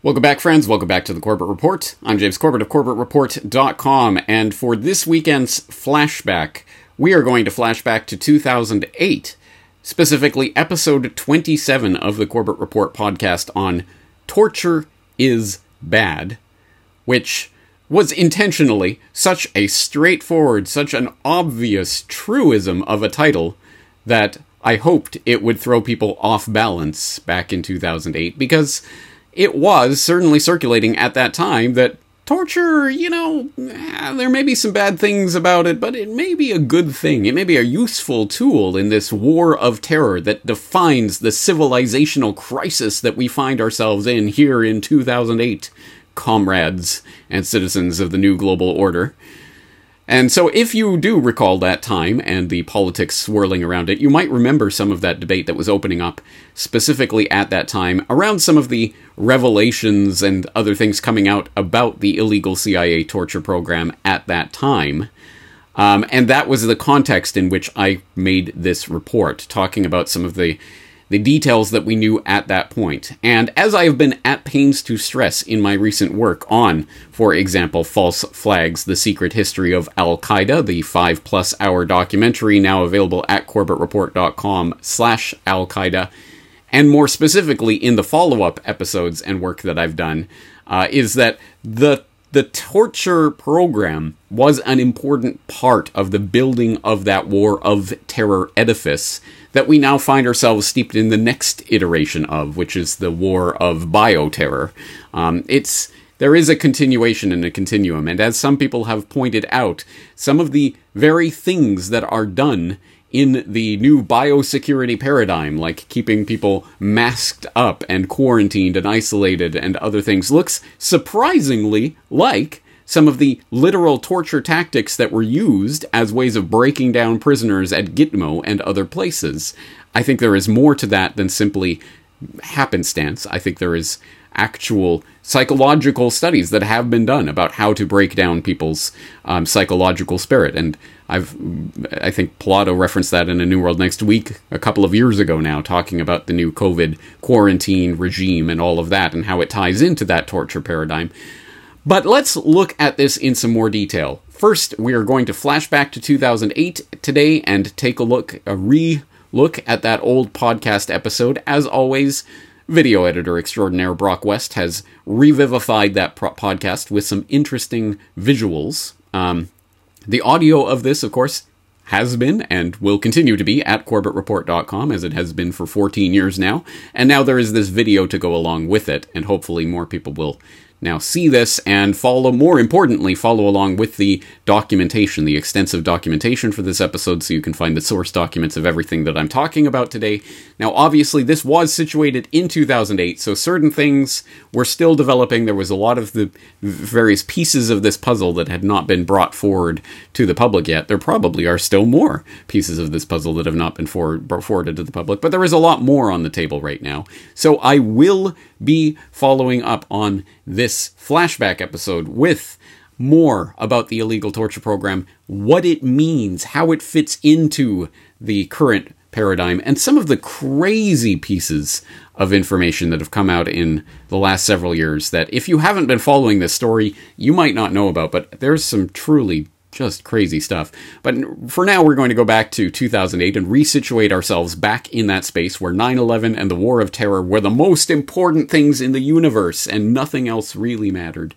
Welcome back, friends. Welcome back to the Corbett Report. I'm James Corbett of CorbettReport.com, and for this weekend's flashback, we are going to flashback to 2008, specifically episode 27 of the Corbett Report podcast on Torture is Bad, which was intentionally such a straightforward, such an obvious truism of a title that I hoped it would throw people off balance back in 2008 because it was certainly circulating at that time that torture, you know, eh, there may be some bad things about it, but it may be a good thing. It may be a useful tool in this war of terror that defines the civilizational crisis that we find ourselves in here in 2008, comrades and citizens of the new global order. And so, if you do recall that time and the politics swirling around it, you might remember some of that debate that was opening up specifically at that time around some of the revelations and other things coming out about the illegal CIA torture program at that time. Um, and that was the context in which I made this report, talking about some of the the details that we knew at that point. And as I have been at pains to stress in my recent work on, for example, False Flags The Secret History of Al Qaeda, the five plus hour documentary now available at corbettreport.com slash Al Qaeda, and more specifically in the follow up episodes and work that I've done, uh, is that the the torture program was an important part of the building of that war of terror edifice that we now find ourselves steeped in the next iteration of, which is the war of bioterror. Um, it's there is a continuation and a continuum, and as some people have pointed out, some of the very things that are done in the new biosecurity paradigm, like keeping people masked up and quarantined and isolated and other things, looks surprisingly like some of the literal torture tactics that were used as ways of breaking down prisoners at Gitmo and other places. I think there is more to that than simply happenstance. I think there is actual psychological studies that have been done about how to break down people's um, psychological spirit. And I've, I think Pilato referenced that in A New World Next Week a couple of years ago now, talking about the new COVID quarantine regime and all of that and how it ties into that torture paradigm. But let's look at this in some more detail. First, we are going to flash back to 2008 today and take a look, a re look at that old podcast episode. As always, video editor extraordinaire Brock West has revivified that pro- podcast with some interesting visuals. Um, the audio of this, of course, has been and will continue to be at corbettreport.com as it has been for 14 years now. And now there is this video to go along with it, and hopefully more people will now see this and follow, more importantly, follow along with the documentation, the extensive documentation for this episode, so you can find the source documents of everything that I'm talking about today. Now, obviously, this was situated in 2008, so certain things were still developing. There was a lot of the various pieces of this puzzle that had not been brought forward to the public yet. There probably are still more pieces of this puzzle that have not been forward, forwarded to the public, but there is a lot more on the table right now. So I will be following up on this flashback episode with more about the illegal torture program, what it means, how it fits into the current paradigm, and some of the crazy pieces of information that have come out in the last several years that if you haven't been following this story, you might not know about, but there's some truly just crazy stuff. But for now, we're going to go back to 2008 and resituate ourselves back in that space where 9 11 and the War of Terror were the most important things in the universe and nothing else really mattered.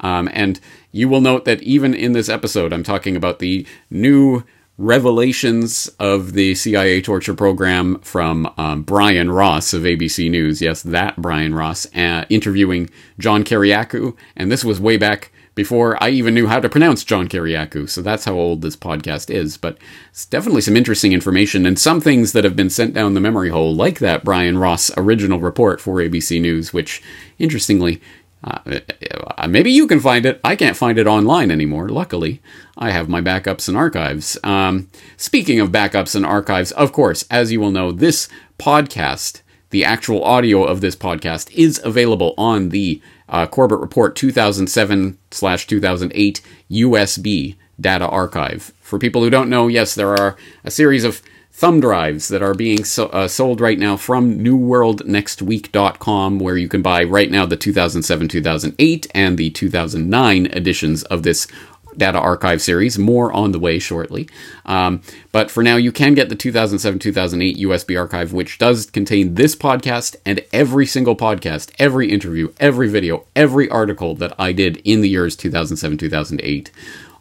Um, and you will note that even in this episode, I'm talking about the new revelations of the CIA torture program from um, Brian Ross of ABC News. Yes, that Brian Ross, uh, interviewing John Kiriakou. And this was way back before I even knew how to pronounce John Kiriakou. So that's how old this podcast is. But it's definitely some interesting information and some things that have been sent down the memory hole, like that Brian Ross original report for ABC News, which, interestingly, uh, maybe you can find it. I can't find it online anymore. Luckily, I have my backups and archives. Um, speaking of backups and archives, of course, as you will know, this podcast, the actual audio of this podcast, is available on the uh, Corbett Report 2007 slash 2008 USB data archive. For people who don't know, yes, there are a series of thumb drives that are being so, uh, sold right now from newworldnextweek.com, where you can buy right now the 2007 2008 and the 2009 editions of this data archive series. More on the way shortly. Um, but for now, you can get the 2007 2008 USB archive, which does contain this podcast and every single podcast, every interview, every video, every article that I did in the years 2007 2008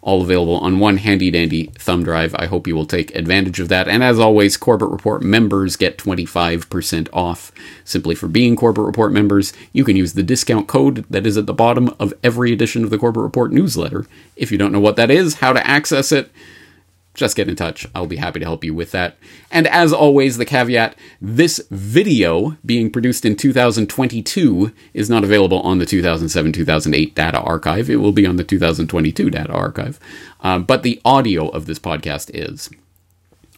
all available on one handy dandy thumb drive. I hope you will take advantage of that. And as always, Corbett Report members get 25% off simply for being Corbett Report members. You can use the discount code that is at the bottom of every edition of the Corbett Report newsletter. If you don't know what that is, how to access it, just get in touch. I'll be happy to help you with that. And as always, the caveat this video being produced in 2022 is not available on the 2007 2008 data archive. It will be on the 2022 data archive. Uh, but the audio of this podcast is.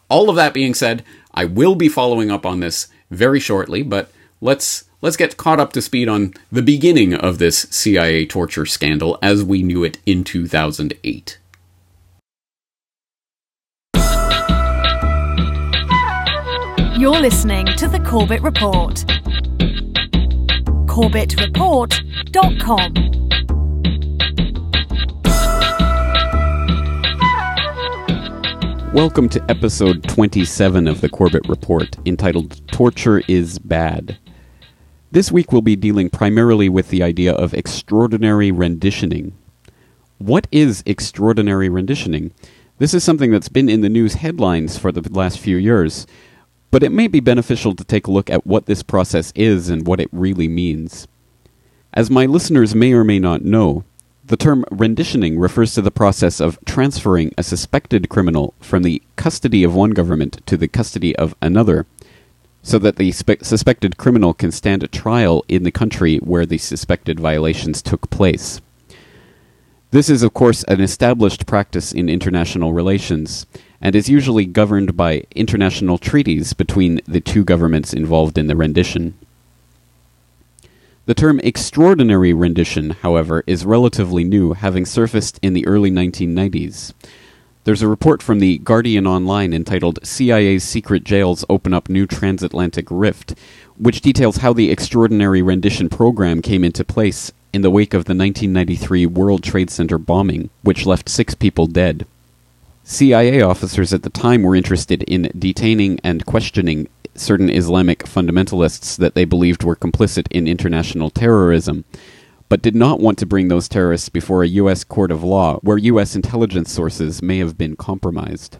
All of that being said, I will be following up on this very shortly, but let's let's get caught up to speed on the beginning of this CIA torture scandal as we knew it in 2008. You're listening to the Corbett Report. CorbettReport.com. Welcome to episode 27 of the Corbett Report, entitled Torture is Bad. This week we'll be dealing primarily with the idea of extraordinary renditioning. What is extraordinary renditioning? This is something that's been in the news headlines for the last few years, but it may be beneficial to take a look at what this process is and what it really means. As my listeners may or may not know, the term renditioning refers to the process of transferring a suspected criminal from the custody of one government to the custody of another, so that the spe- suspected criminal can stand a trial in the country where the suspected violations took place. This is, of course, an established practice in international relations, and is usually governed by international treaties between the two governments involved in the rendition. The term extraordinary rendition, however, is relatively new, having surfaced in the early 1990s. There's a report from the Guardian Online entitled CIA's Secret Jails Open Up New Transatlantic Rift, which details how the extraordinary rendition program came into place in the wake of the 1993 World Trade Center bombing, which left six people dead. CIA officers at the time were interested in detaining and questioning certain Islamic fundamentalists that they believed were complicit in international terrorism, but did not want to bring those terrorists before a U.S. court of law where U.S. intelligence sources may have been compromised.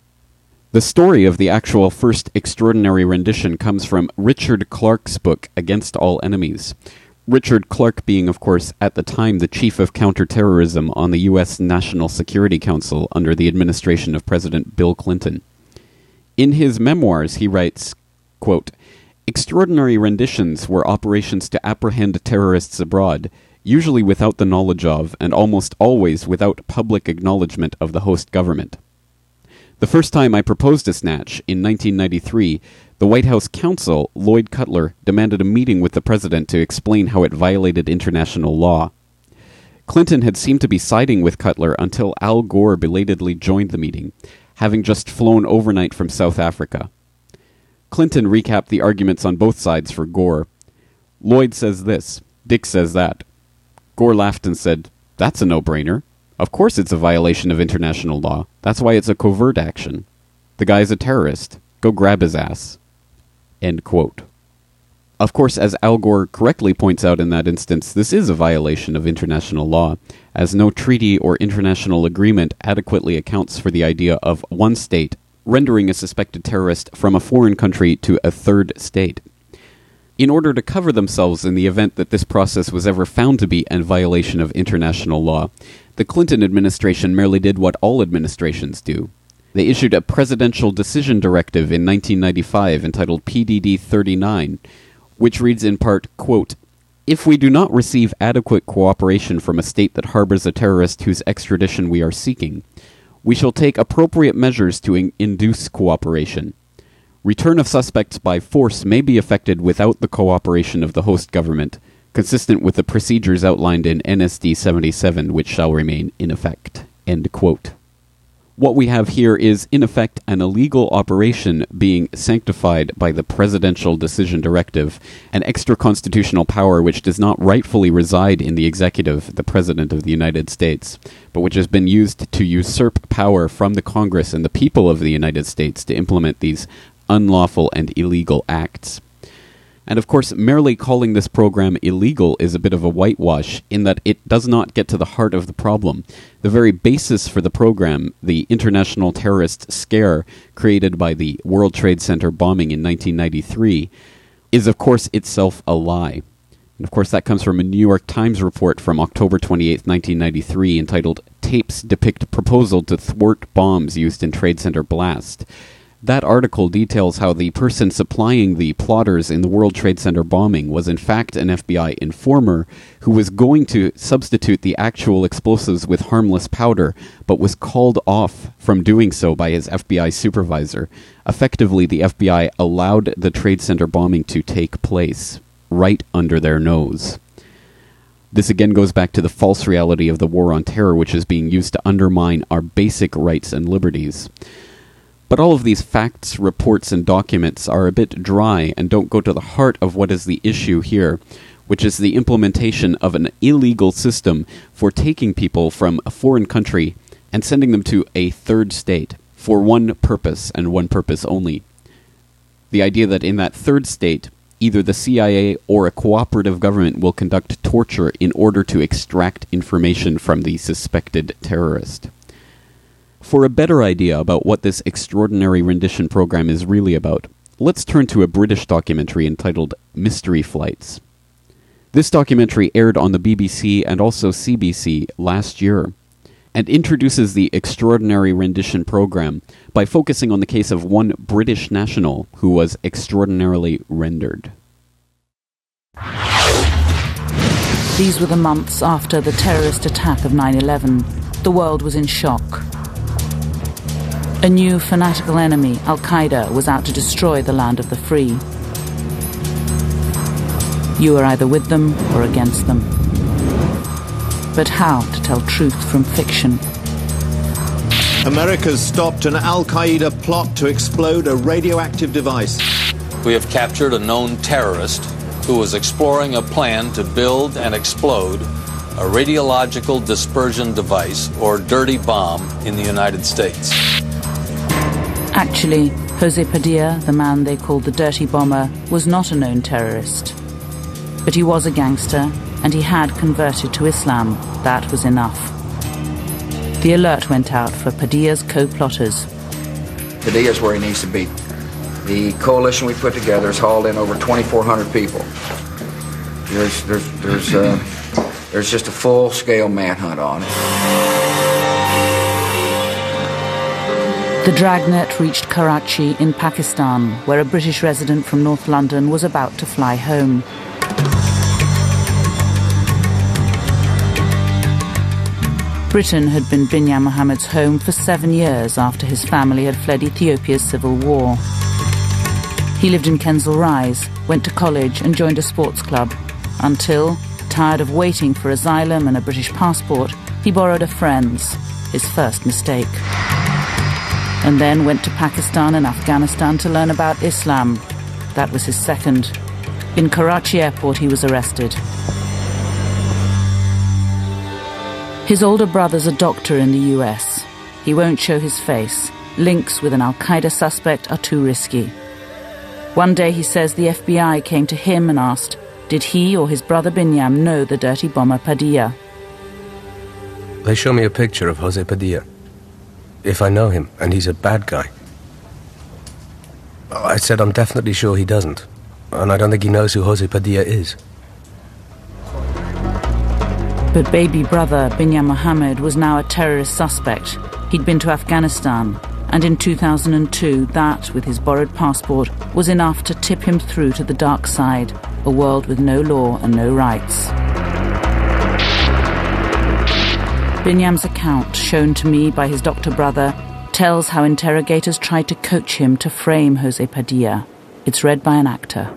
The story of the actual first extraordinary rendition comes from Richard Clarke's book, Against All Enemies, Richard Clarke being, of course, at the time the chief of counterterrorism on the U.S. National Security Council under the administration of President Bill Clinton. In his memoirs, he writes, quote, Extraordinary renditions were operations to apprehend terrorists abroad, usually without the knowledge of, and almost always without public acknowledgement of the host government. The first time I proposed a snatch, in 1993, the White House counsel, Lloyd Cutler, demanded a meeting with the president to explain how it violated international law. Clinton had seemed to be siding with Cutler until Al Gore belatedly joined the meeting, having just flown overnight from South Africa. Clinton recapped the arguments on both sides for Gore. Lloyd says this, Dick says that. Gore laughed and said, That's a no brainer. Of course it's a violation of international law. That's why it's a covert action. The guy's a terrorist. Go grab his ass. End quote. Of course, as Al Gore correctly points out in that instance, this is a violation of international law, as no treaty or international agreement adequately accounts for the idea of one state rendering a suspected terrorist from a foreign country to a third state. In order to cover themselves in the event that this process was ever found to be a violation of international law, the Clinton administration merely did what all administrations do they issued a presidential decision directive in 1995 entitled PDD 39, which reads in part, quote, if we do not receive adequate cooperation from a state that harbors a terrorist whose extradition we are seeking, we shall take appropriate measures to in- induce cooperation. Return of suspects by force may be effected without the cooperation of the host government, consistent with the procedures outlined in NSD 77, which shall remain in effect. End quote. What we have here is, in effect, an illegal operation being sanctified by the Presidential Decision Directive, an extra constitutional power which does not rightfully reside in the executive, the President of the United States, but which has been used to usurp power from the Congress and the people of the United States to implement these unlawful and illegal acts. And of course, merely calling this program illegal is a bit of a whitewash in that it does not get to the heart of the problem. The very basis for the program, the international terrorist scare created by the World Trade Center bombing in 1993, is of course itself a lie. And of course, that comes from a New York Times report from October 28, 1993, entitled Tapes Depict Proposal to Thwart Bombs Used in Trade Center Blast. That article details how the person supplying the plotters in the World Trade Center bombing was in fact an FBI informer who was going to substitute the actual explosives with harmless powder, but was called off from doing so by his FBI supervisor. Effectively, the FBI allowed the Trade Center bombing to take place right under their nose. This again goes back to the false reality of the war on terror, which is being used to undermine our basic rights and liberties. But all of these facts, reports, and documents are a bit dry and don't go to the heart of what is the issue here, which is the implementation of an illegal system for taking people from a foreign country and sending them to a third state for one purpose and one purpose only. The idea that in that third state, either the CIA or a cooperative government will conduct torture in order to extract information from the suspected terrorist. For a better idea about what this extraordinary rendition program is really about, let's turn to a British documentary entitled Mystery Flights. This documentary aired on the BBC and also CBC last year and introduces the extraordinary rendition program by focusing on the case of one British national who was extraordinarily rendered. These were the months after the terrorist attack of 9 11. The world was in shock. A new fanatical enemy, Al Qaeda, was out to destroy the land of the free. You were either with them or against them. But how to tell truth from fiction? America's stopped an Al Qaeda plot to explode a radioactive device. We have captured a known terrorist who was exploring a plan to build and explode a radiological dispersion device, or dirty bomb, in the United States. Actually, Jose Padilla, the man they called the Dirty Bomber, was not a known terrorist. But he was a gangster, and he had converted to Islam. That was enough. The alert went out for Padilla's co-plotters. Padilla's where he needs to be. The coalition we put together has hauled in over 2,400 people. There's, there's, there's, uh, there's just a full-scale manhunt on it. The dragnet reached Karachi in Pakistan, where a British resident from North London was about to fly home. Britain had been Binyam Mohammed's home for seven years after his family had fled Ethiopia's civil war. He lived in Kensal Rise, went to college, and joined a sports club until, tired of waiting for asylum and a British passport, he borrowed a friend's, his first mistake and then went to Pakistan and Afghanistan to learn about Islam. That was his second. In Karachi airport, he was arrested. His older brother's a doctor in the US. He won't show his face. Links with an Al Qaeda suspect are too risky. One day he says the FBI came to him and asked, did he or his brother Binyam know the dirty bomber Padilla? They show me a picture of Jose Padilla if I know him, and he's a bad guy. I said I'm definitely sure he doesn't, and I don't think he knows who Jose Padilla is. But baby brother Binyam Mohammed was now a terrorist suspect. He'd been to Afghanistan, and in 2002, that, with his borrowed passport, was enough to tip him through to the dark side, a world with no law and no rights. Binyam's account, shown to me by his doctor brother, tells how interrogators tried to coach him to frame Jose Padilla. It's read by an actor.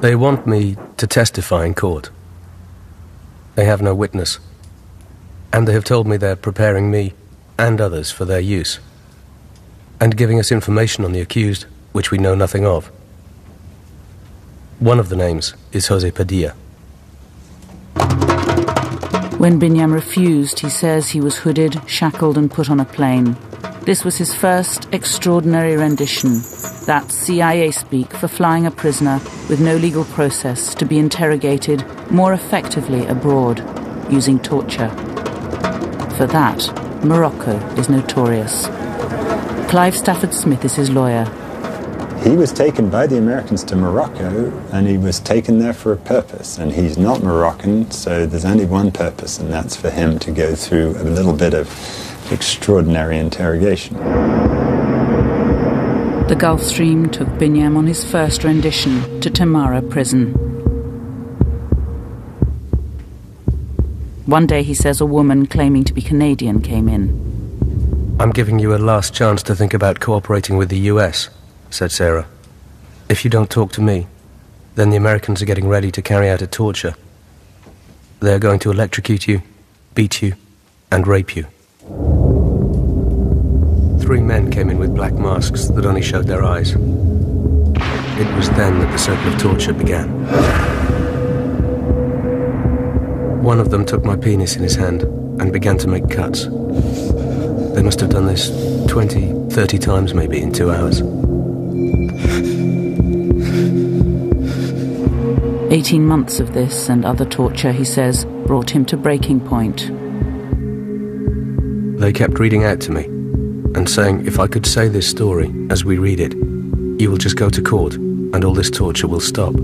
They want me to testify in court. They have no witness. And they have told me they're preparing me and others for their use. And giving us information on the accused, which we know nothing of. One of the names is Jose Padilla. When Binyam refused, he says he was hooded, shackled, and put on a plane. This was his first extraordinary rendition. That's CIA speak for flying a prisoner with no legal process to be interrogated more effectively abroad using torture. For that, Morocco is notorious. Clive Stafford Smith is his lawyer. He was taken by the Americans to Morocco and he was taken there for a purpose. And he's not Moroccan, so there's only one purpose, and that's for him to go through a little bit of extraordinary interrogation. The Gulf Stream took Binyam on his first rendition to Temara prison. One day, he says a woman claiming to be Canadian came in. I'm giving you a last chance to think about cooperating with the US, said Sarah. If you don't talk to me, then the Americans are getting ready to carry out a torture. They're going to electrocute you, beat you, and rape you. Three men came in with black masks that only showed their eyes. It was then that the circle of torture began. One of them took my penis in his hand and began to make cuts. They must have done this 20, 30 times maybe in two hours. 18 months of this and other torture, he says, brought him to breaking point. They kept reading out to me and saying if I could say this story as we read it, you will just go to court and all this torture will stop.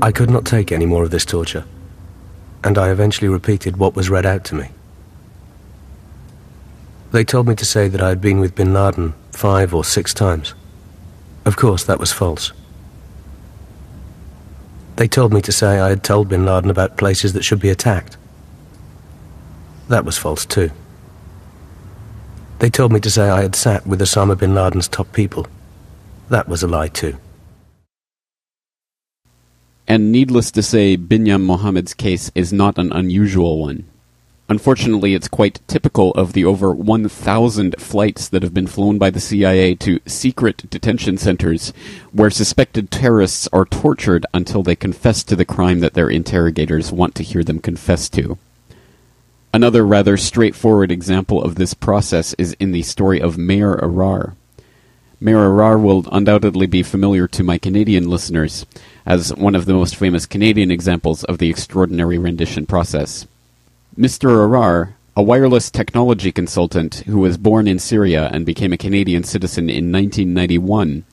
I could not take any more of this torture, and I eventually repeated what was read out to me. They told me to say that I had been with bin Laden five or six times. Of course, that was false. They told me to say I had told bin Laden about places that should be attacked. That was false too. They told me to say I had sat with Osama bin Laden's top people. That was a lie too. And needless to say, Binyam Mohammed's case is not an unusual one. Unfortunately, it's quite typical of the over 1,000 flights that have been flown by the CIA to secret detention centers where suspected terrorists are tortured until they confess to the crime that their interrogators want to hear them confess to. Another rather straightforward example of this process is in the story of Maher Arar. Maher Arar will undoubtedly be familiar to my Canadian listeners as one of the most famous Canadian examples of the extraordinary rendition process. Mr. Arar, a wireless technology consultant who was born in Syria and became a Canadian citizen in 1991,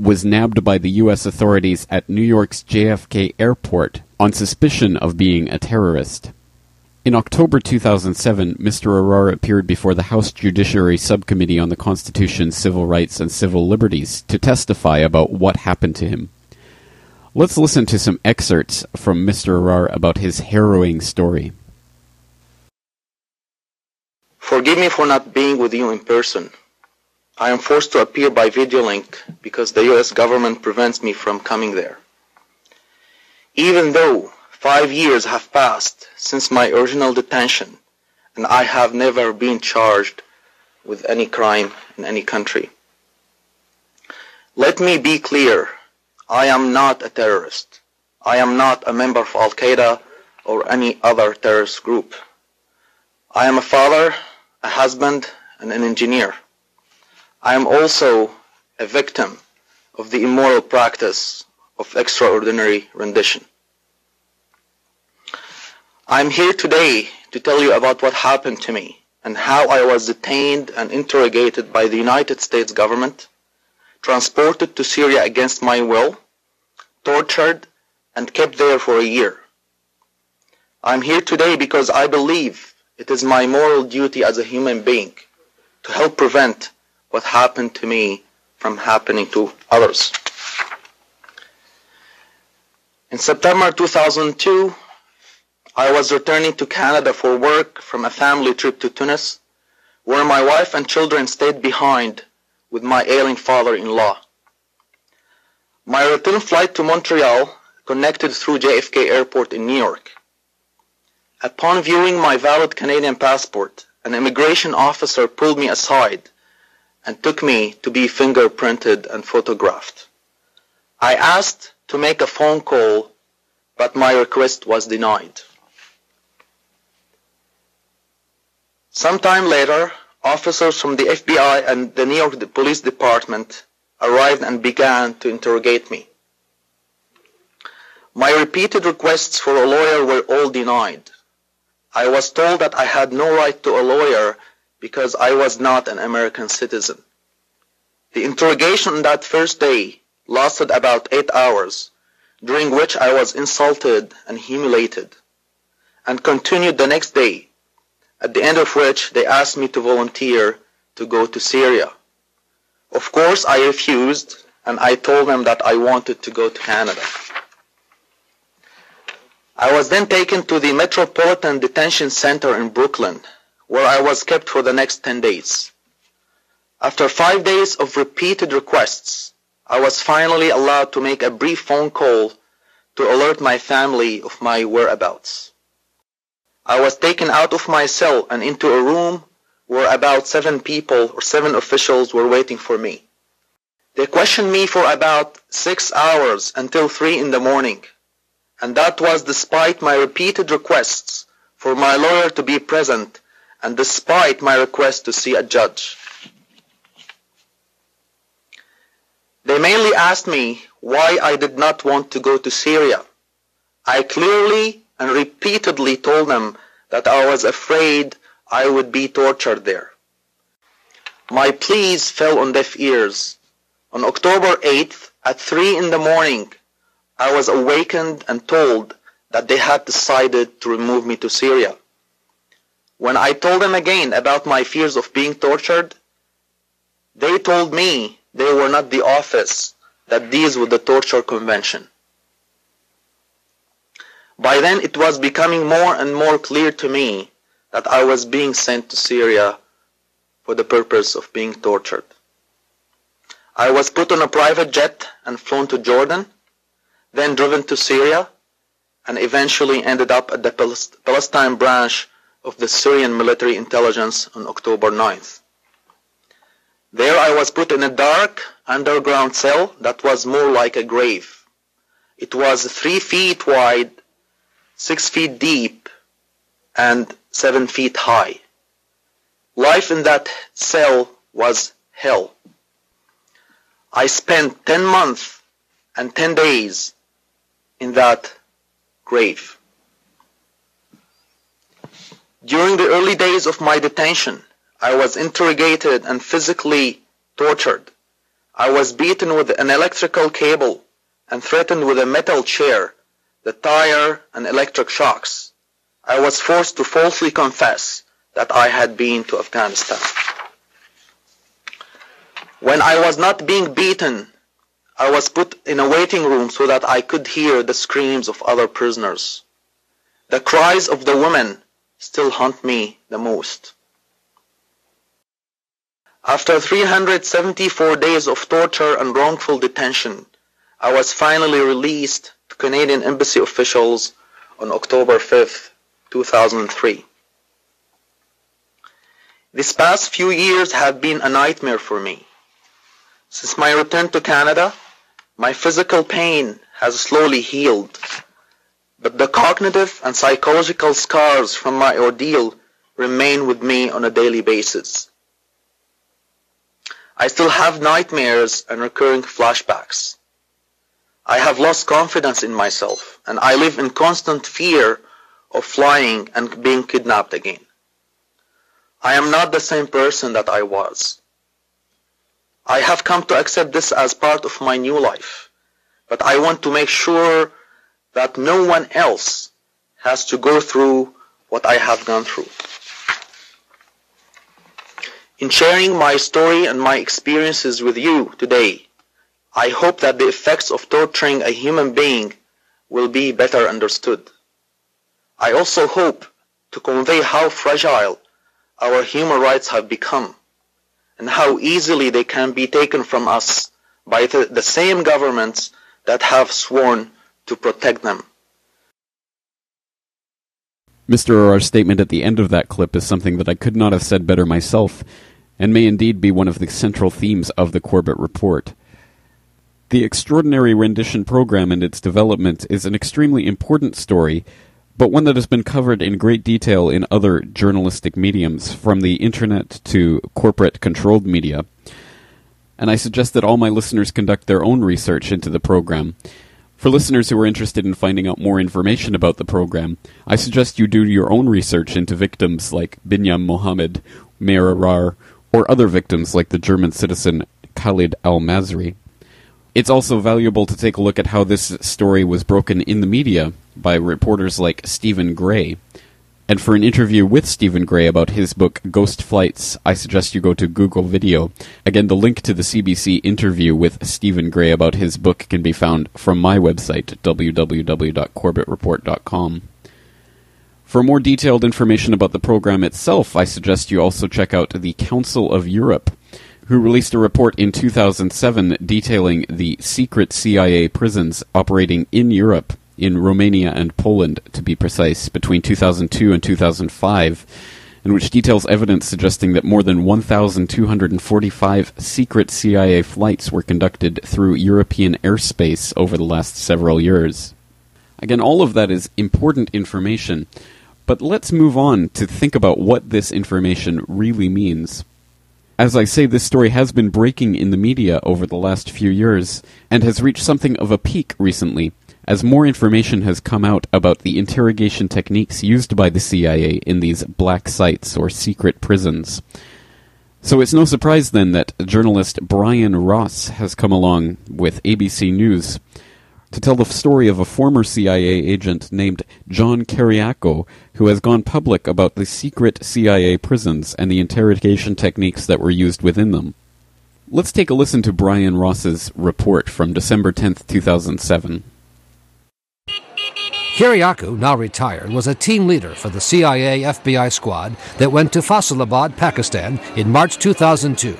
was nabbed by the U.S. authorities at New York's JFK airport on suspicion of being a terrorist. In October 2007, Mr. Arar appeared before the House Judiciary Subcommittee on the Constitution, Civil Rights, and Civil Liberties to testify about what happened to him. Let's listen to some excerpts from Mr. Arar about his harrowing story. Forgive me for not being with you in person. I am forced to appear by video link because the US government prevents me from coming there. Even though five years have passed since my original detention and I have never been charged with any crime in any country. Let me be clear. I am not a terrorist. I am not a member of Al Qaeda or any other terrorist group. I am a father a husband, and an engineer. I am also a victim of the immoral practice of extraordinary rendition. I'm here today to tell you about what happened to me and how I was detained and interrogated by the United States government, transported to Syria against my will, tortured, and kept there for a year. I'm here today because I believe it is my moral duty as a human being to help prevent what happened to me from happening to others. In September 2002, I was returning to Canada for work from a family trip to Tunis, where my wife and children stayed behind with my ailing father-in-law. My return flight to Montreal connected through JFK Airport in New York. Upon viewing my valid Canadian passport, an immigration officer pulled me aside and took me to be fingerprinted and photographed. I asked to make a phone call, but my request was denied. Sometime later, officers from the FBI and the New York Police Department arrived and began to interrogate me. My repeated requests for a lawyer were all denied. I was told that I had no right to a lawyer because I was not an American citizen. The interrogation on that first day lasted about eight hours, during which I was insulted and humiliated, and continued the next day, at the end of which they asked me to volunteer to go to Syria. Of course, I refused, and I told them that I wanted to go to Canada. I was then taken to the Metropolitan Detention Center in Brooklyn, where I was kept for the next 10 days. After five days of repeated requests, I was finally allowed to make a brief phone call to alert my family of my whereabouts. I was taken out of my cell and into a room where about seven people or seven officials were waiting for me. They questioned me for about six hours until three in the morning, and that was despite my repeated requests for my lawyer to be present and despite my request to see a judge. They mainly asked me why I did not want to go to Syria. I clearly and repeatedly told them that I was afraid I would be tortured there. My pleas fell on deaf ears. On October 8th, at 3 in the morning, I was awakened and told that they had decided to remove me to Syria. When I told them again about my fears of being tortured, they told me they were not the office that deals with the torture convention. By then it was becoming more and more clear to me that I was being sent to Syria for the purpose of being tortured. I was put on a private jet and flown to Jordan, then driven to Syria, and eventually ended up at the Palestine branch of the Syrian military intelligence on October 9th. There I was put in a dark underground cell that was more like a grave. It was three feet wide, six feet deep, and seven feet high. Life in that cell was hell. I spent 10 months and 10 days in that grave. During the early days of my detention, I was interrogated and physically tortured. I was beaten with an electrical cable and threatened with a metal chair, the tire, and electric shocks. I was forced to falsely confess that I had been to Afghanistan. When I was not being beaten, I was put in a waiting room so that I could hear the screams of other prisoners. The cries of the women still haunt me the most. After 374 days of torture and wrongful detention, I was finally released to Canadian Embassy officials on October 5, 2003. These past few years have been a nightmare for me. Since my return to Canada, my physical pain has slowly healed, but the cognitive and psychological scars from my ordeal remain with me on a daily basis. I still have nightmares and recurring flashbacks. I have lost confidence in myself and I live in constant fear of flying and being kidnapped again. I am not the same person that I was. I have come to accept this as part of my new life, but I want to make sure that no one else has to go through what I have gone through. In sharing my story and my experiences with you today, I hope that the effects of torturing a human being will be better understood. I also hope to convey how fragile our human rights have become and how easily they can be taken from us by the, the same governments that have sworn to protect them. Mr. Arar's statement at the end of that clip is something that I could not have said better myself, and may indeed be one of the central themes of the Corbett Report. The Extraordinary Rendition program and its development is an extremely important story, but one that has been covered in great detail in other journalistic mediums, from the internet to corporate controlled media. And I suggest that all my listeners conduct their own research into the program. For listeners who are interested in finding out more information about the program, I suggest you do your own research into victims like Binyam Mohammed, Maher Arar, or other victims like the German citizen Khalid al Masri. It's also valuable to take a look at how this story was broken in the media by reporters like Stephen Grey. And for an interview with Stephen Grey about his book Ghost Flights, I suggest you go to Google Video. Again, the link to the CBC interview with Stephen Grey about his book can be found from my website, www.corbettreport.com. For more detailed information about the program itself, I suggest you also check out the Council of Europe who released a report in 2007 detailing the secret CIA prisons operating in Europe, in Romania and Poland, to be precise, between 2002 and 2005, and which details evidence suggesting that more than 1,245 secret CIA flights were conducted through European airspace over the last several years. Again, all of that is important information, but let's move on to think about what this information really means. As I say, this story has been breaking in the media over the last few years, and has reached something of a peak recently, as more information has come out about the interrogation techniques used by the CIA in these black sites or secret prisons. So it's no surprise then that journalist Brian Ross has come along with ABC News to tell the story of a former CIA agent named John Kiriakou, who has gone public about the secret CIA prisons and the interrogation techniques that were used within them. Let's take a listen to Brian Ross's report from December 10th, 2007. Kiriakou, now retired, was a team leader for the CIA FBI squad that went to Faisalabad, Pakistan in March 2002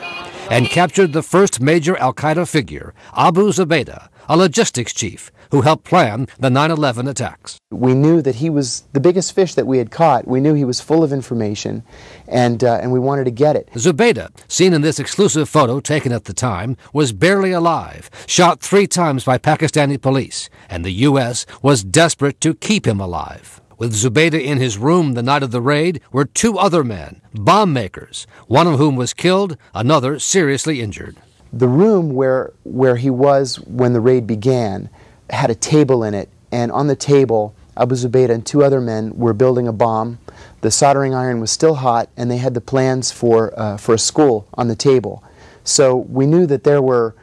and captured the first major Al Qaeda figure, Abu Zubaydah, a logistics chief who helped plan the 9 11 attacks. We knew that he was the biggest fish that we had caught. We knew he was full of information, and, uh, and we wanted to get it. Zubaydah, seen in this exclusive photo taken at the time, was barely alive, shot three times by Pakistani police, and the U.S. was desperate to keep him alive. With Zubaydah in his room the night of the raid were two other men, bomb makers, one of whom was killed, another seriously injured. The room where, where he was when the raid began had a table in it, and on the table, Abu Zubaydah and two other men were building a bomb. The soldering iron was still hot, and they had the plans for, uh, for a school on the table. So we knew that there were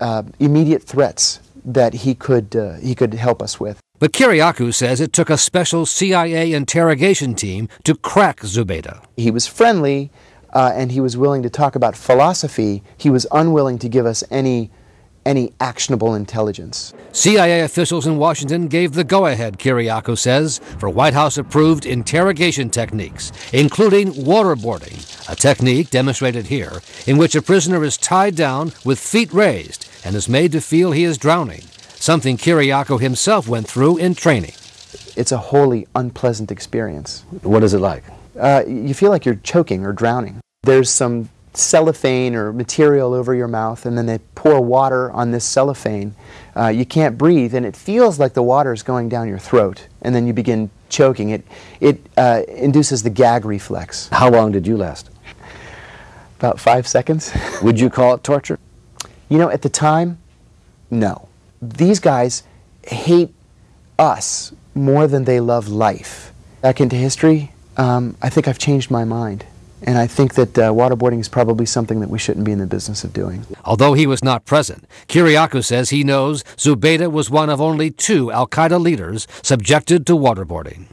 uh, immediate threats that he could, uh, he could help us with. But Kiriakou says it took a special CIA interrogation team to crack Zubaydah. He was friendly, uh, and he was willing to talk about philosophy. He was unwilling to give us any any actionable intelligence. CIA officials in Washington gave the go ahead, Kiriakou says, for White House approved interrogation techniques, including waterboarding, a technique demonstrated here in which a prisoner is tied down with feet raised and is made to feel he is drowning, something Kiriakou himself went through in training. It's a wholly unpleasant experience. What is it like? Uh, you feel like you're choking or drowning. There's some cellophane or material over your mouth, and then they pour water on this cellophane. Uh, you can't breathe, and it feels like the water is going down your throat, and then you begin choking. It, it uh, induces the gag reflex. How long did you last? About five seconds. Would you call it torture? You know, at the time, no. These guys hate us more than they love life. Back into history, um, I think I've changed my mind. And I think that uh, waterboarding is probably something that we shouldn't be in the business of doing. Although he was not present, Kiriakou says he knows Zubaydah was one of only two Al Qaeda leaders subjected to waterboarding.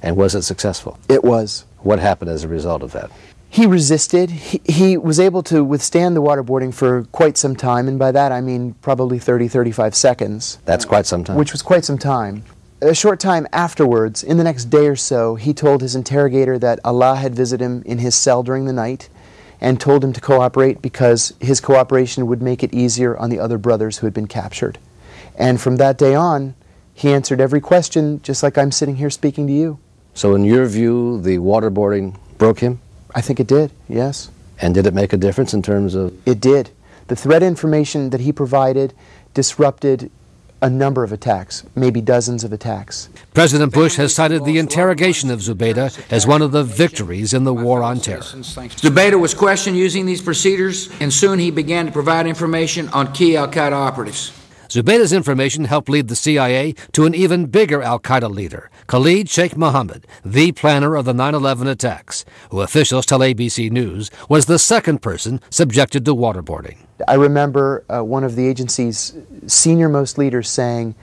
And was it successful? It was. What happened as a result of that? He resisted. He, he was able to withstand the waterboarding for quite some time, and by that I mean probably 30, 35 seconds. That's quite some time. Which was quite some time. A short time afterwards, in the next day or so, he told his interrogator that Allah had visited him in his cell during the night and told him to cooperate because his cooperation would make it easier on the other brothers who had been captured. And from that day on, he answered every question just like I'm sitting here speaking to you. So, in your view, the waterboarding broke him? I think it did, yes. And did it make a difference in terms of? It did. The threat information that he provided disrupted a number of attacks, maybe dozens of attacks. President Bush has cited the interrogation of Zubaydah as one of the victories in the war on terror. Zubaydah was questioned using these procedures, and soon he began to provide information on key Al Qaeda operatives. Zubaydah's information helped lead the CIA to an even bigger Al Qaeda leader, Khalid Sheikh Mohammed, the planner of the 9 11 attacks, who officials tell ABC News was the second person subjected to waterboarding. I remember uh, one of the agency's senior most leaders saying,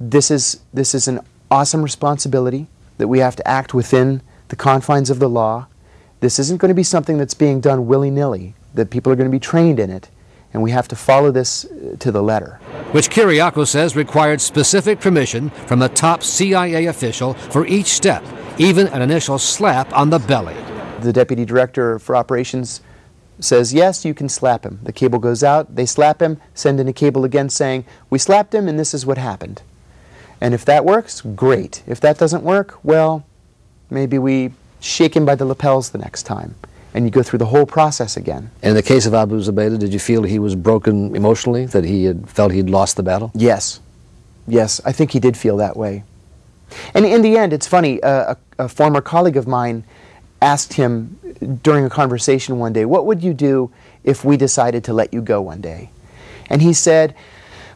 this is, this is an awesome responsibility that we have to act within the confines of the law. This isn't going to be something that's being done willy nilly, that people are going to be trained in it, and we have to follow this uh, to the letter. Which Kiriakou says required specific permission from a top CIA official for each step, even an initial slap on the belly. The deputy director for operations says, yes, you can slap him. The cable goes out, they slap him, send in a cable again saying, we slapped him and this is what happened. And if that works, great. If that doesn't work, well, maybe we shake him by the lapels the next time. And you go through the whole process again. In the case of Abu Zubaydah, did you feel he was broken emotionally, that he had felt he'd lost the battle? Yes. Yes, I think he did feel that way. And in the end, it's funny, uh, a, a former colleague of mine asked him during a conversation one day, What would you do if we decided to let you go one day? And he said,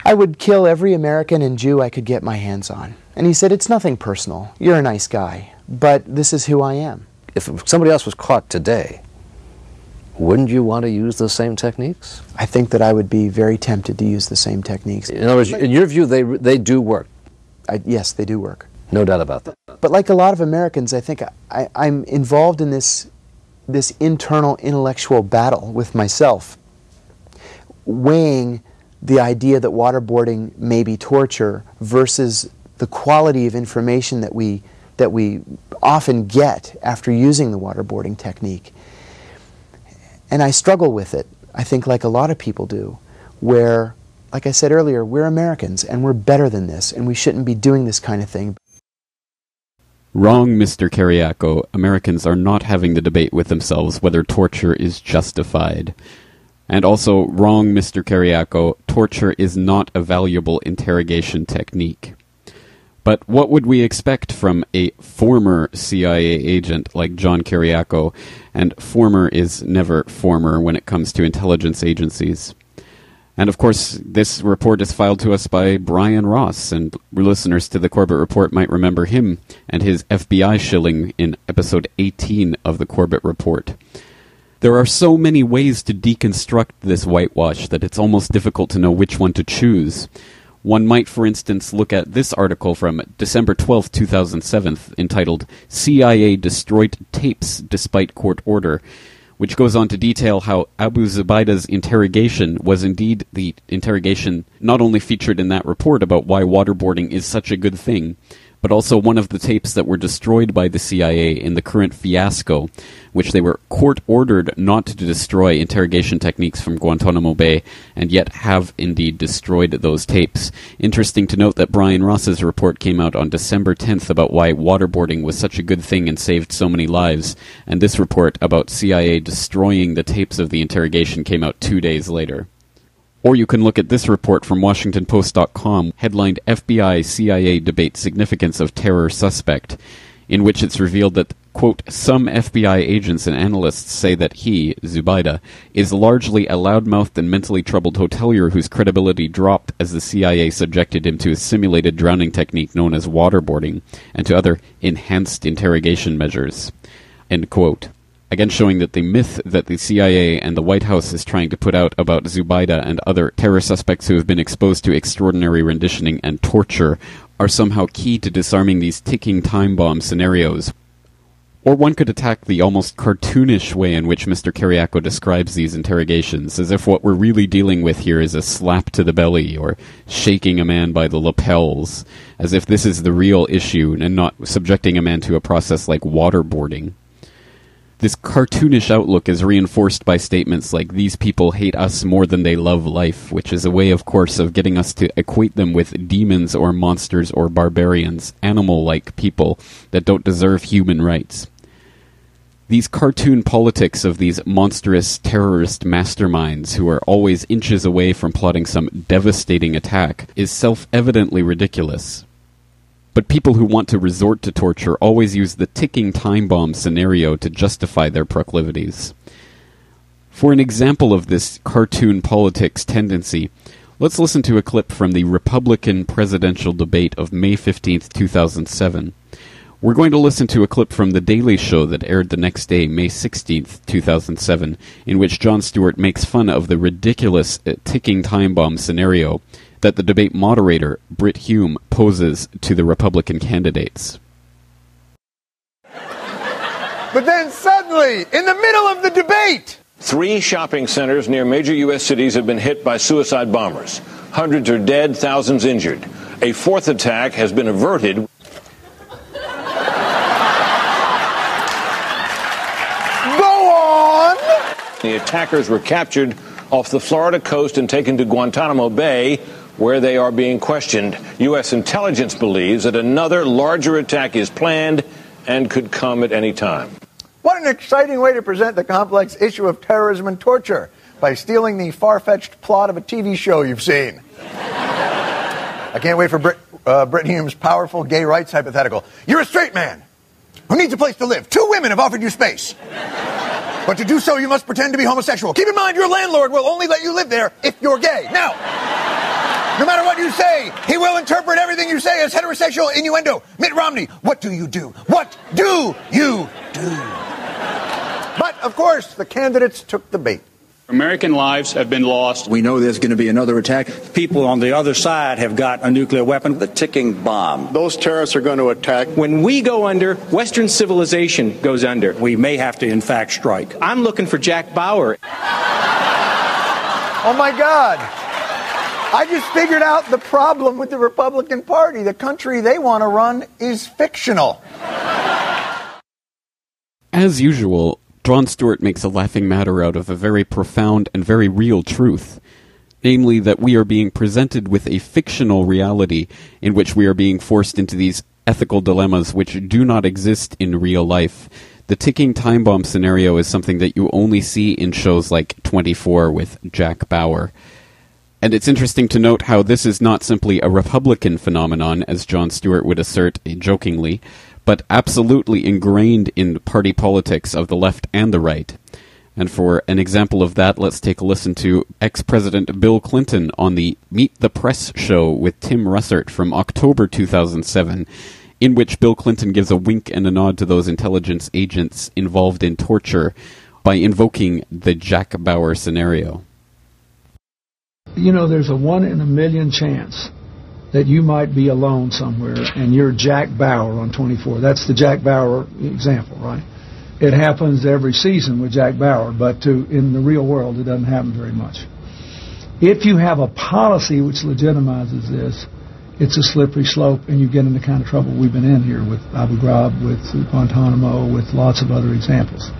I would kill every American and Jew I could get my hands on. And he said, It's nothing personal. You're a nice guy, but this is who I am. If somebody else was caught today, wouldn't you want to use the same techniques? I think that I would be very tempted to use the same techniques. In other words, in your view, they, they do work. I, yes, they do work. No doubt about that. But like a lot of Americans, I think I, I'm involved in this, this internal intellectual battle with myself, weighing the idea that waterboarding may be torture versus the quality of information that we, that we often get after using the waterboarding technique. And I struggle with it, I think, like a lot of people do, where, like I said earlier, we're Americans and we're better than this, and we shouldn't be doing this kind of thing. Wrong, Mr. Kiriakou. Americans are not having the debate with themselves whether torture is justified. And also, wrong, Mr. Kiriakou. Torture is not a valuable interrogation technique. But what would we expect from a former CIA agent like John Kiriakou? And former is never former when it comes to intelligence agencies. And of course, this report is filed to us by Brian Ross, and listeners to the Corbett Report might remember him and his FBI shilling in episode 18 of the Corbett Report. There are so many ways to deconstruct this whitewash that it's almost difficult to know which one to choose. One might, for instance, look at this article from December 12, 2007, entitled CIA Destroyed Tapes Despite Court Order, which goes on to detail how Abu Zubaydah's interrogation was indeed the interrogation not only featured in that report about why waterboarding is such a good thing, but also one of the tapes that were destroyed by the CIA in the current fiasco, which they were court ordered not to destroy interrogation techniques from Guantanamo Bay, and yet have indeed destroyed those tapes. Interesting to note that Brian Ross's report came out on December 10th about why waterboarding was such a good thing and saved so many lives, and this report about CIA destroying the tapes of the interrogation came out two days later. Or you can look at this report from WashingtonPost.com, headlined FBI CIA Debate Significance of Terror Suspect, in which it's revealed that, quote, some FBI agents and analysts say that he, Zubaida, is largely a loudmouthed and mentally troubled hotelier whose credibility dropped as the CIA subjected him to a simulated drowning technique known as waterboarding and to other enhanced interrogation measures. End quote again showing that the myth that the CIA and the White House is trying to put out about Zubaida and other terror suspects who have been exposed to extraordinary renditioning and torture are somehow key to disarming these ticking time bomb scenarios. Or one could attack the almost cartoonish way in which Mr. Kiriakou describes these interrogations, as if what we're really dealing with here is a slap to the belly or shaking a man by the lapels, as if this is the real issue and not subjecting a man to a process like waterboarding. This cartoonish outlook is reinforced by statements like, these people hate us more than they love life, which is a way, of course, of getting us to equate them with demons or monsters or barbarians, animal like people that don't deserve human rights. These cartoon politics of these monstrous terrorist masterminds who are always inches away from plotting some devastating attack is self evidently ridiculous. But people who want to resort to torture always use the ticking time bomb scenario to justify their proclivities. For an example of this cartoon politics tendency, let's listen to a clip from the Republican presidential debate of May 15, 2007. We're going to listen to a clip from The Daily Show that aired the next day, May 16th, 2007, in which Jon Stewart makes fun of the ridiculous uh, ticking time bomb scenario that the debate moderator, Brit Hume, poses to the Republican candidates. But then suddenly, in the middle of the debate, Three shopping centers near major U.S. cities have been hit by suicide bombers. Hundreds are dead, thousands injured. A fourth attack has been averted. go on. The attackers were captured off the Florida coast and taken to Guantanamo Bay, where they are being questioned. U.S. intelligence believes that another larger attack is planned and could come at any time. What an exciting way to present the complex issue of terrorism and torture by stealing the far fetched plot of a TV show you've seen. I can't wait for Brit, uh, Brit Hume's powerful gay rights hypothetical. You're a straight man who needs a place to live. Two women have offered you space. But to do so, you must pretend to be homosexual. Keep in mind, your landlord will only let you live there if you're gay. Now, no matter what you say, he will interpret everything you say as heterosexual innuendo. Mitt Romney, what do you do? What do you do? But, of course, the candidates took the bait. American lives have been lost. We know there's going to be another attack. People on the other side have got a nuclear weapon. The ticking bomb. Those terrorists are going to attack. When we go under, Western civilization goes under. We may have to, in fact, strike. I'm looking for Jack Bauer. Oh my God. I just figured out the problem with the Republican Party. The country they want to run is fictional. As usual, Jon Stewart makes a laughing matter out of a very profound and very real truth. Namely, that we are being presented with a fictional reality in which we are being forced into these ethical dilemmas which do not exist in real life. The ticking time bomb scenario is something that you only see in shows like 24 with Jack Bauer. And it's interesting to note how this is not simply a Republican phenomenon, as Jon Stewart would assert jokingly, but absolutely ingrained in party politics of the left and the right. And for an example of that, let's take a listen to ex President Bill Clinton on the Meet the Press show with Tim Russert from October 2007, in which Bill Clinton gives a wink and a nod to those intelligence agents involved in torture by invoking the Jack Bauer scenario. You know, there's a one in a million chance that you might be alone somewhere and you're Jack Bauer on 24. That's the Jack Bauer example, right? It happens every season with Jack Bauer, but to, in the real world, it doesn't happen very much. If you have a policy which legitimizes this, it's a slippery slope, and you get into the kind of trouble we've been in here with Abu Ghraib, with Guantanamo, with lots of other examples.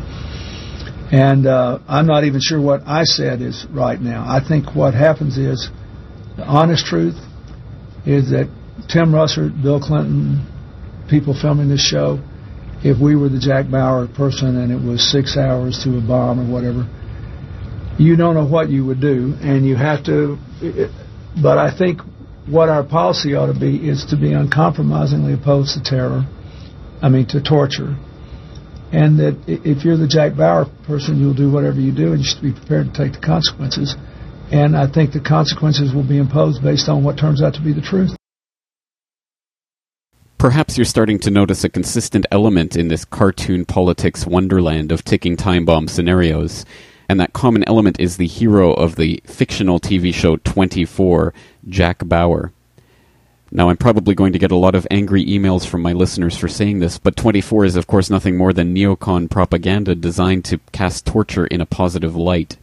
And uh, I'm not even sure what I said is right now. I think what happens is the honest truth is that Tim Russert, Bill Clinton, people filming this show, if we were the Jack Bauer person and it was six hours to a bomb or whatever, you don't know what you would do, and you have to. But I think what our policy ought to be is to be uncompromisingly opposed to terror, I mean to torture, and that if you're the Jack Bauer person, you'll do whatever you do, and you should be prepared to take the consequences. And I think the consequences will be imposed based on what turns out to be the truth. Perhaps you're starting to notice a consistent element in this cartoon politics wonderland of ticking time bomb scenarios. And that common element is the hero of the fictional TV show 24, Jack Bauer. Now, I'm probably going to get a lot of angry emails from my listeners for saying this, but 24 is, of course, nothing more than neocon propaganda designed to cast torture in a positive light.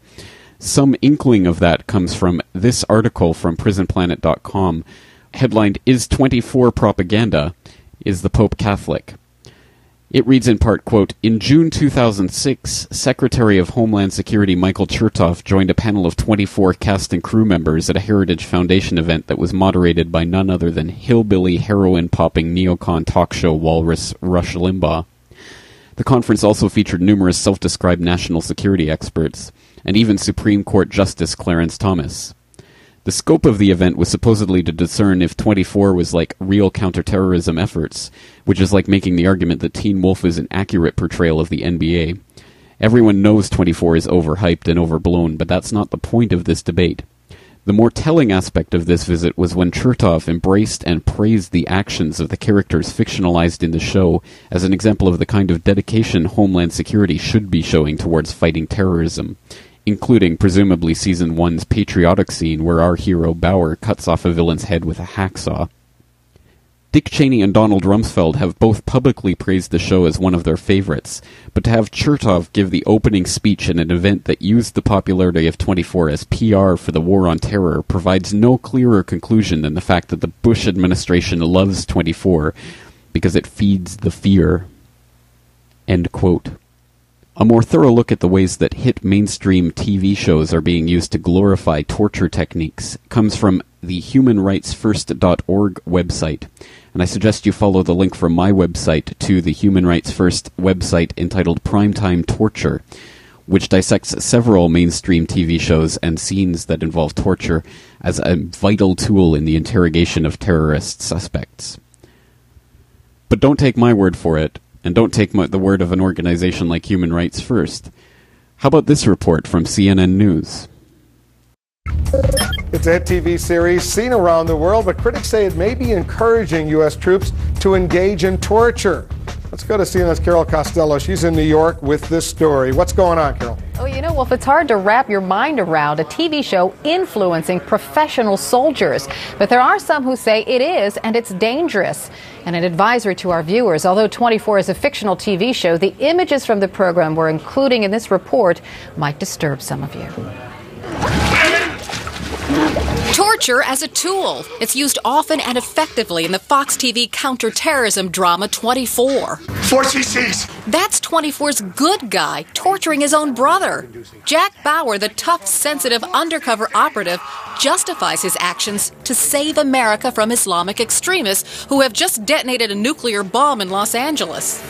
Some inkling of that comes from this article from prisonplanet.com, headlined Is 24 Propaganda? Is the Pope Catholic? It reads in part, quote, In June 2006, Secretary of Homeland Security Michael Chertoff joined a panel of 24 cast and crew members at a Heritage Foundation event that was moderated by none other than hillbilly heroin-popping neocon talk show walrus Rush Limbaugh. The conference also featured numerous self-described national security experts, and even Supreme Court Justice Clarence Thomas. The scope of the event was supposedly to discern if 24 was like real counterterrorism efforts, which is like making the argument that Teen Wolf is an accurate portrayal of the NBA. Everyone knows 24 is overhyped and overblown, but that's not the point of this debate. The more telling aspect of this visit was when Chertoff embraced and praised the actions of the characters fictionalized in the show as an example of the kind of dedication Homeland Security should be showing towards fighting terrorism including presumably season one's patriotic scene where our hero Bauer cuts off a villain's head with a hacksaw. Dick Cheney and Donald Rumsfeld have both publicly praised the show as one of their favorites, but to have Chertoff give the opening speech in an event that used the popularity of 24 as PR for the war on terror provides no clearer conclusion than the fact that the Bush administration loves 24 because it feeds the fear. End quote. A more thorough look at the ways that hit mainstream TV shows are being used to glorify torture techniques comes from the humanrightsfirst.org website. And I suggest you follow the link from my website to the Human Rights First website entitled Primetime Torture, which dissects several mainstream TV shows and scenes that involve torture as a vital tool in the interrogation of terrorist suspects. But don't take my word for it. And don't take the word of an organization like Human Rights First. How about this report from CNN News? It's a TV series seen around the world, but critics say it may be encouraging U.S. troops to engage in torture. Let's go to CNN's Carol Costello. She's in New York with this story. What's going on, Carol? Oh, know, Wolf, it's hard to wrap your mind around a TV show influencing professional soldiers. But there are some who say it is, and it's dangerous. And an advisory to our viewers although 24 is a fictional TV show, the images from the program we're including in this report might disturb some of you. Torture as a tool. It's used often and effectively in the Fox TV counterterrorism drama 24. Four CCs. That's 24's good guy torturing his own brother. Jack Bauer, the tough, sensitive undercover operative, justifies his actions to save America from Islamic extremists who have just detonated a nuclear bomb in Los Angeles.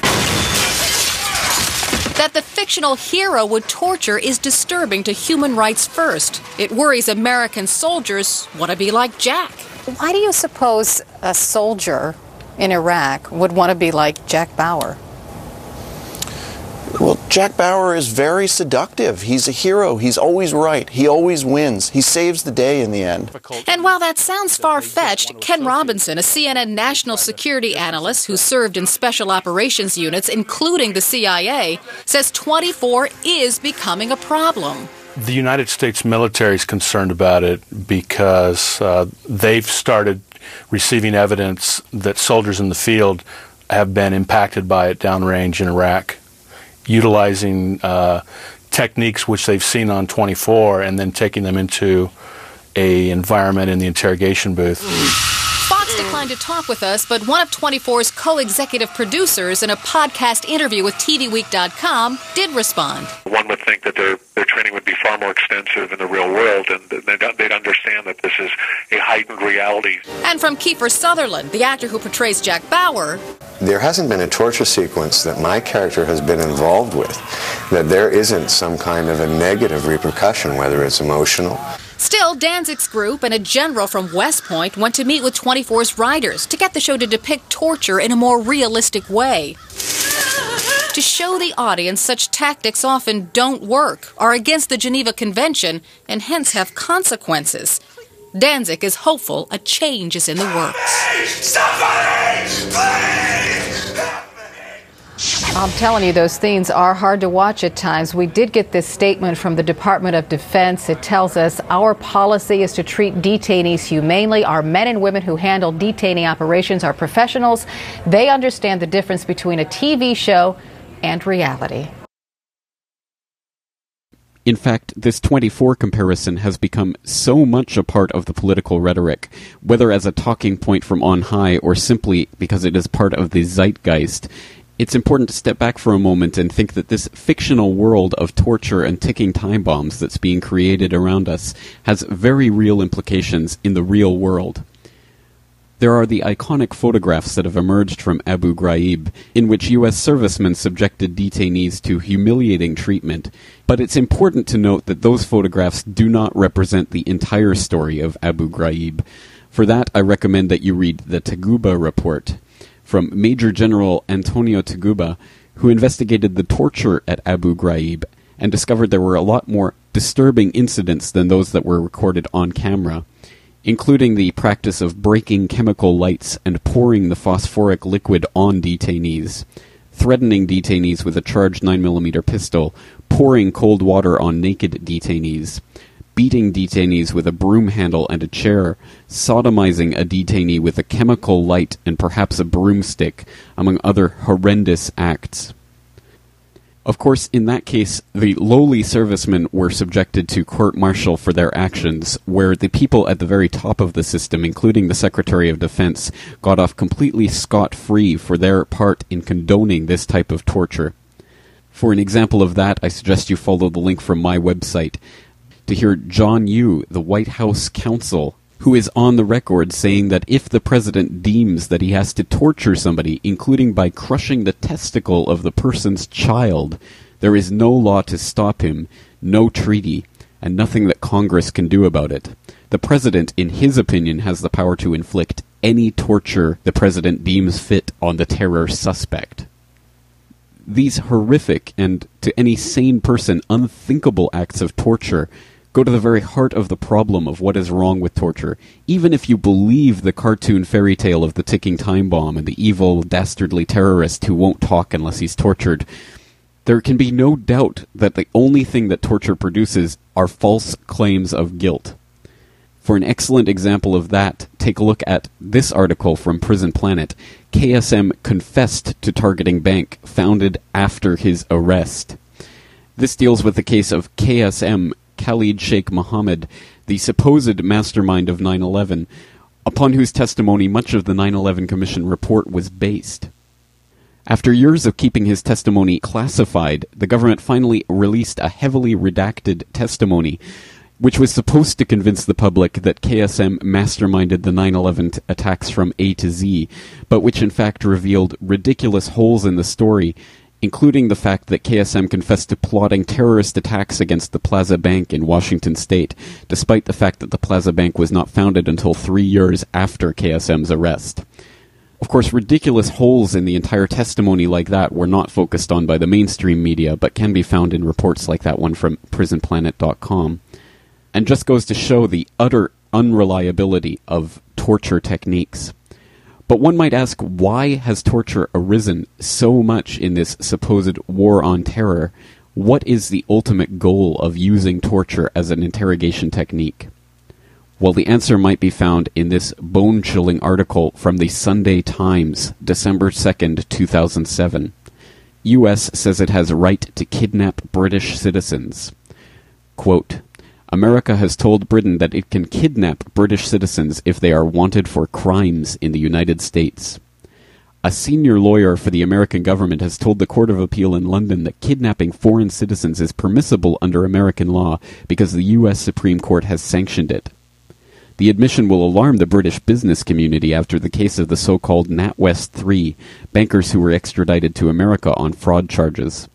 That the fictional hero would torture is disturbing to Human Rights First. It worries American soldiers want to be like Jack. Why do you suppose a soldier in Iraq would want to be like Jack Bauer? Well, Jack Bauer is very seductive. He's a hero. He's always right. He always wins. He saves the day in the end. And while that sounds far fetched, Ken Robinson, a CNN national security analyst who served in special operations units, including the CIA, says 24 is becoming a problem. The United States military is concerned about it because uh, they've started receiving evidence that soldiers in the field have been impacted by it downrange in Iraq utilizing uh, techniques which they've seen on 24 and then taking them into a environment in the interrogation booth. Fox declined to talk with us, but one of 24's co-executive producers in a podcast interview with TVWeek.com did respond. One would think that their their training would be far more extensive in the real world, and they'd, they'd understand that this is a heightened reality. And from Kiefer Sutherland, the actor who portrays Jack Bauer, there hasn't been a torture sequence that my character has been involved with that there isn't some kind of a negative repercussion, whether it's emotional. Still, Danzig's group and a general from West Point went to meet with 24's writers to get the show to depict torture in a more realistic way. To show the audience such tactics often don't work, are against the Geneva Convention, and hence have consequences. Danzig is hopeful a change is in the works. Somebody, please! I'm telling you, those scenes are hard to watch at times. We did get this statement from the Department of Defense. It tells us our policy is to treat detainees humanely. Our men and women who handle detainee operations are professionals. They understand the difference between a TV show and reality. In fact, this 24 comparison has become so much a part of the political rhetoric, whether as a talking point from on high or simply because it is part of the zeitgeist, it's important to step back for a moment and think that this fictional world of torture and ticking time bombs that's being created around us has very real implications in the real world. There are the iconic photographs that have emerged from Abu Ghraib, in which U.S. servicemen subjected detainees to humiliating treatment. But it's important to note that those photographs do not represent the entire story of Abu Ghraib. For that, I recommend that you read the Taguba report from Major General Antonio Taguba, who investigated the torture at Abu Ghraib and discovered there were a lot more disturbing incidents than those that were recorded on camera, including the practice of breaking chemical lights and pouring the phosphoric liquid on detainees, threatening detainees with a charged 9mm pistol, pouring cold water on naked detainees, beating detainees with a broom handle and a chair, sodomizing a detainee with a chemical light and perhaps a broomstick, among other horrendous acts. Of course, in that case, the lowly servicemen were subjected to court martial for their actions, where the people at the very top of the system, including the Secretary of Defense, got off completely scot free for their part in condoning this type of torture. For an example of that, I suggest you follow the link from my website to hear John Yoo, the White House counsel, who is on the record saying that if the president deems that he has to torture somebody, including by crushing the testicle of the person's child, there is no law to stop him, no treaty, and nothing that Congress can do about it. The president, in his opinion, has the power to inflict any torture the president deems fit on the terror suspect. These horrific and, to any sane person, unthinkable acts of torture go to the very heart of the problem of what is wrong with torture. Even if you believe the cartoon fairy tale of the ticking time bomb and the evil, dastardly terrorist who won't talk unless he's tortured, there can be no doubt that the only thing that torture produces are false claims of guilt. For an excellent example of that, take a look at this article from Prison Planet. KSM confessed to targeting bank founded after his arrest. This deals with the case of KSM Khalid Sheikh Mohammed, the supposed mastermind of 9 11, upon whose testimony much of the 9 11 Commission report was based. After years of keeping his testimony classified, the government finally released a heavily redacted testimony, which was supposed to convince the public that KSM masterminded the 9 11 t- attacks from A to Z, but which in fact revealed ridiculous holes in the story including the fact that KSM confessed to plotting terrorist attacks against the Plaza Bank in Washington state, despite the fact that the Plaza Bank was not founded until three years after KSM's arrest. Of course, ridiculous holes in the entire testimony like that were not focused on by the mainstream media, but can be found in reports like that one from prisonplanet.com. And just goes to show the utter unreliability of torture techniques. But one might ask why has torture arisen so much in this supposed war on terror? What is the ultimate goal of using torture as an interrogation technique? Well, the answer might be found in this bone chilling article from the Sunday Times, December 2nd, 2007. U.S. says it has right to kidnap British citizens. Quote, America has told Britain that it can kidnap British citizens if they are wanted for crimes in the United States. A senior lawyer for the American government has told the Court of Appeal in London that kidnapping foreign citizens is permissible under American law because the U.S. Supreme Court has sanctioned it. The admission will alarm the British business community after the case of the so called NatWest 3, bankers who were extradited to America on fraud charges.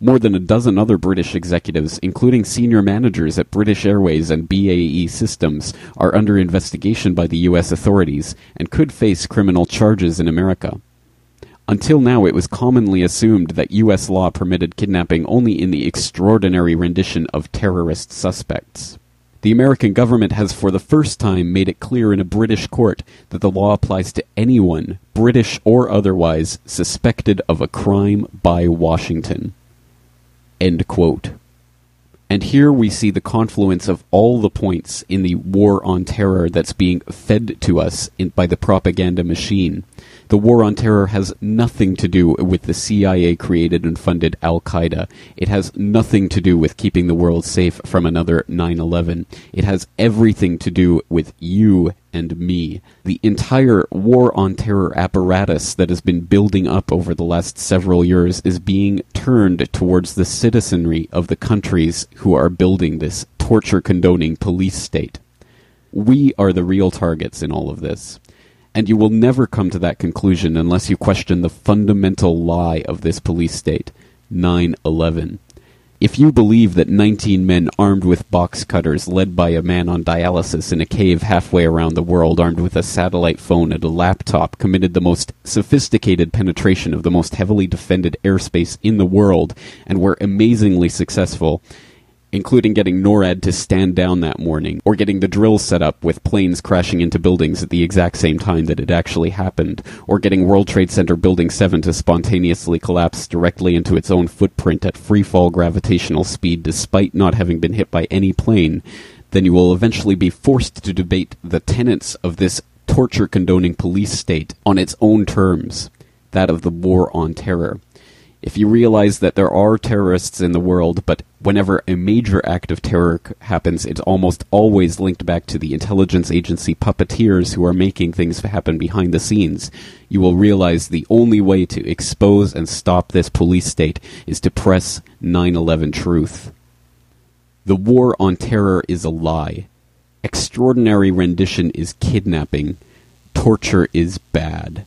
More than a dozen other British executives, including senior managers at British Airways and BAE Systems, are under investigation by the U.S. authorities and could face criminal charges in America. Until now, it was commonly assumed that U.S. law permitted kidnapping only in the extraordinary rendition of terrorist suspects. The American government has for the first time made it clear in a British court that the law applies to anyone, British or otherwise, suspected of a crime by Washington. End quote. And here we see the confluence of all the points in the war on terror that's being fed to us in, by the propaganda machine. The war on terror has nothing to do with the CIA created and funded Al Qaeda. It has nothing to do with keeping the world safe from another 9 11. It has everything to do with you and me. The entire war on terror apparatus that has been building up over the last several years is being turned towards the citizenry of the countries who are building this torture condoning police state. We are the real targets in all of this. And you will never come to that conclusion unless you question the fundamental lie of this police state 9 11. If you believe that 19 men armed with box cutters, led by a man on dialysis in a cave halfway around the world, armed with a satellite phone and a laptop, committed the most sophisticated penetration of the most heavily defended airspace in the world, and were amazingly successful, including getting NORAD to stand down that morning, or getting the drills set up with planes crashing into buildings at the exact same time that it actually happened, or getting World Trade Center Building 7 to spontaneously collapse directly into its own footprint at freefall gravitational speed despite not having been hit by any plane, then you will eventually be forced to debate the tenets of this torture condoning police state on its own terms, that of the war on terror if you realize that there are terrorists in the world, but whenever a major act of terror happens, it's almost always linked back to the intelligence agency puppeteers who are making things happen behind the scenes, you will realize the only way to expose and stop this police state is to press 9 11 truth. The war on terror is a lie. Extraordinary rendition is kidnapping. Torture is bad.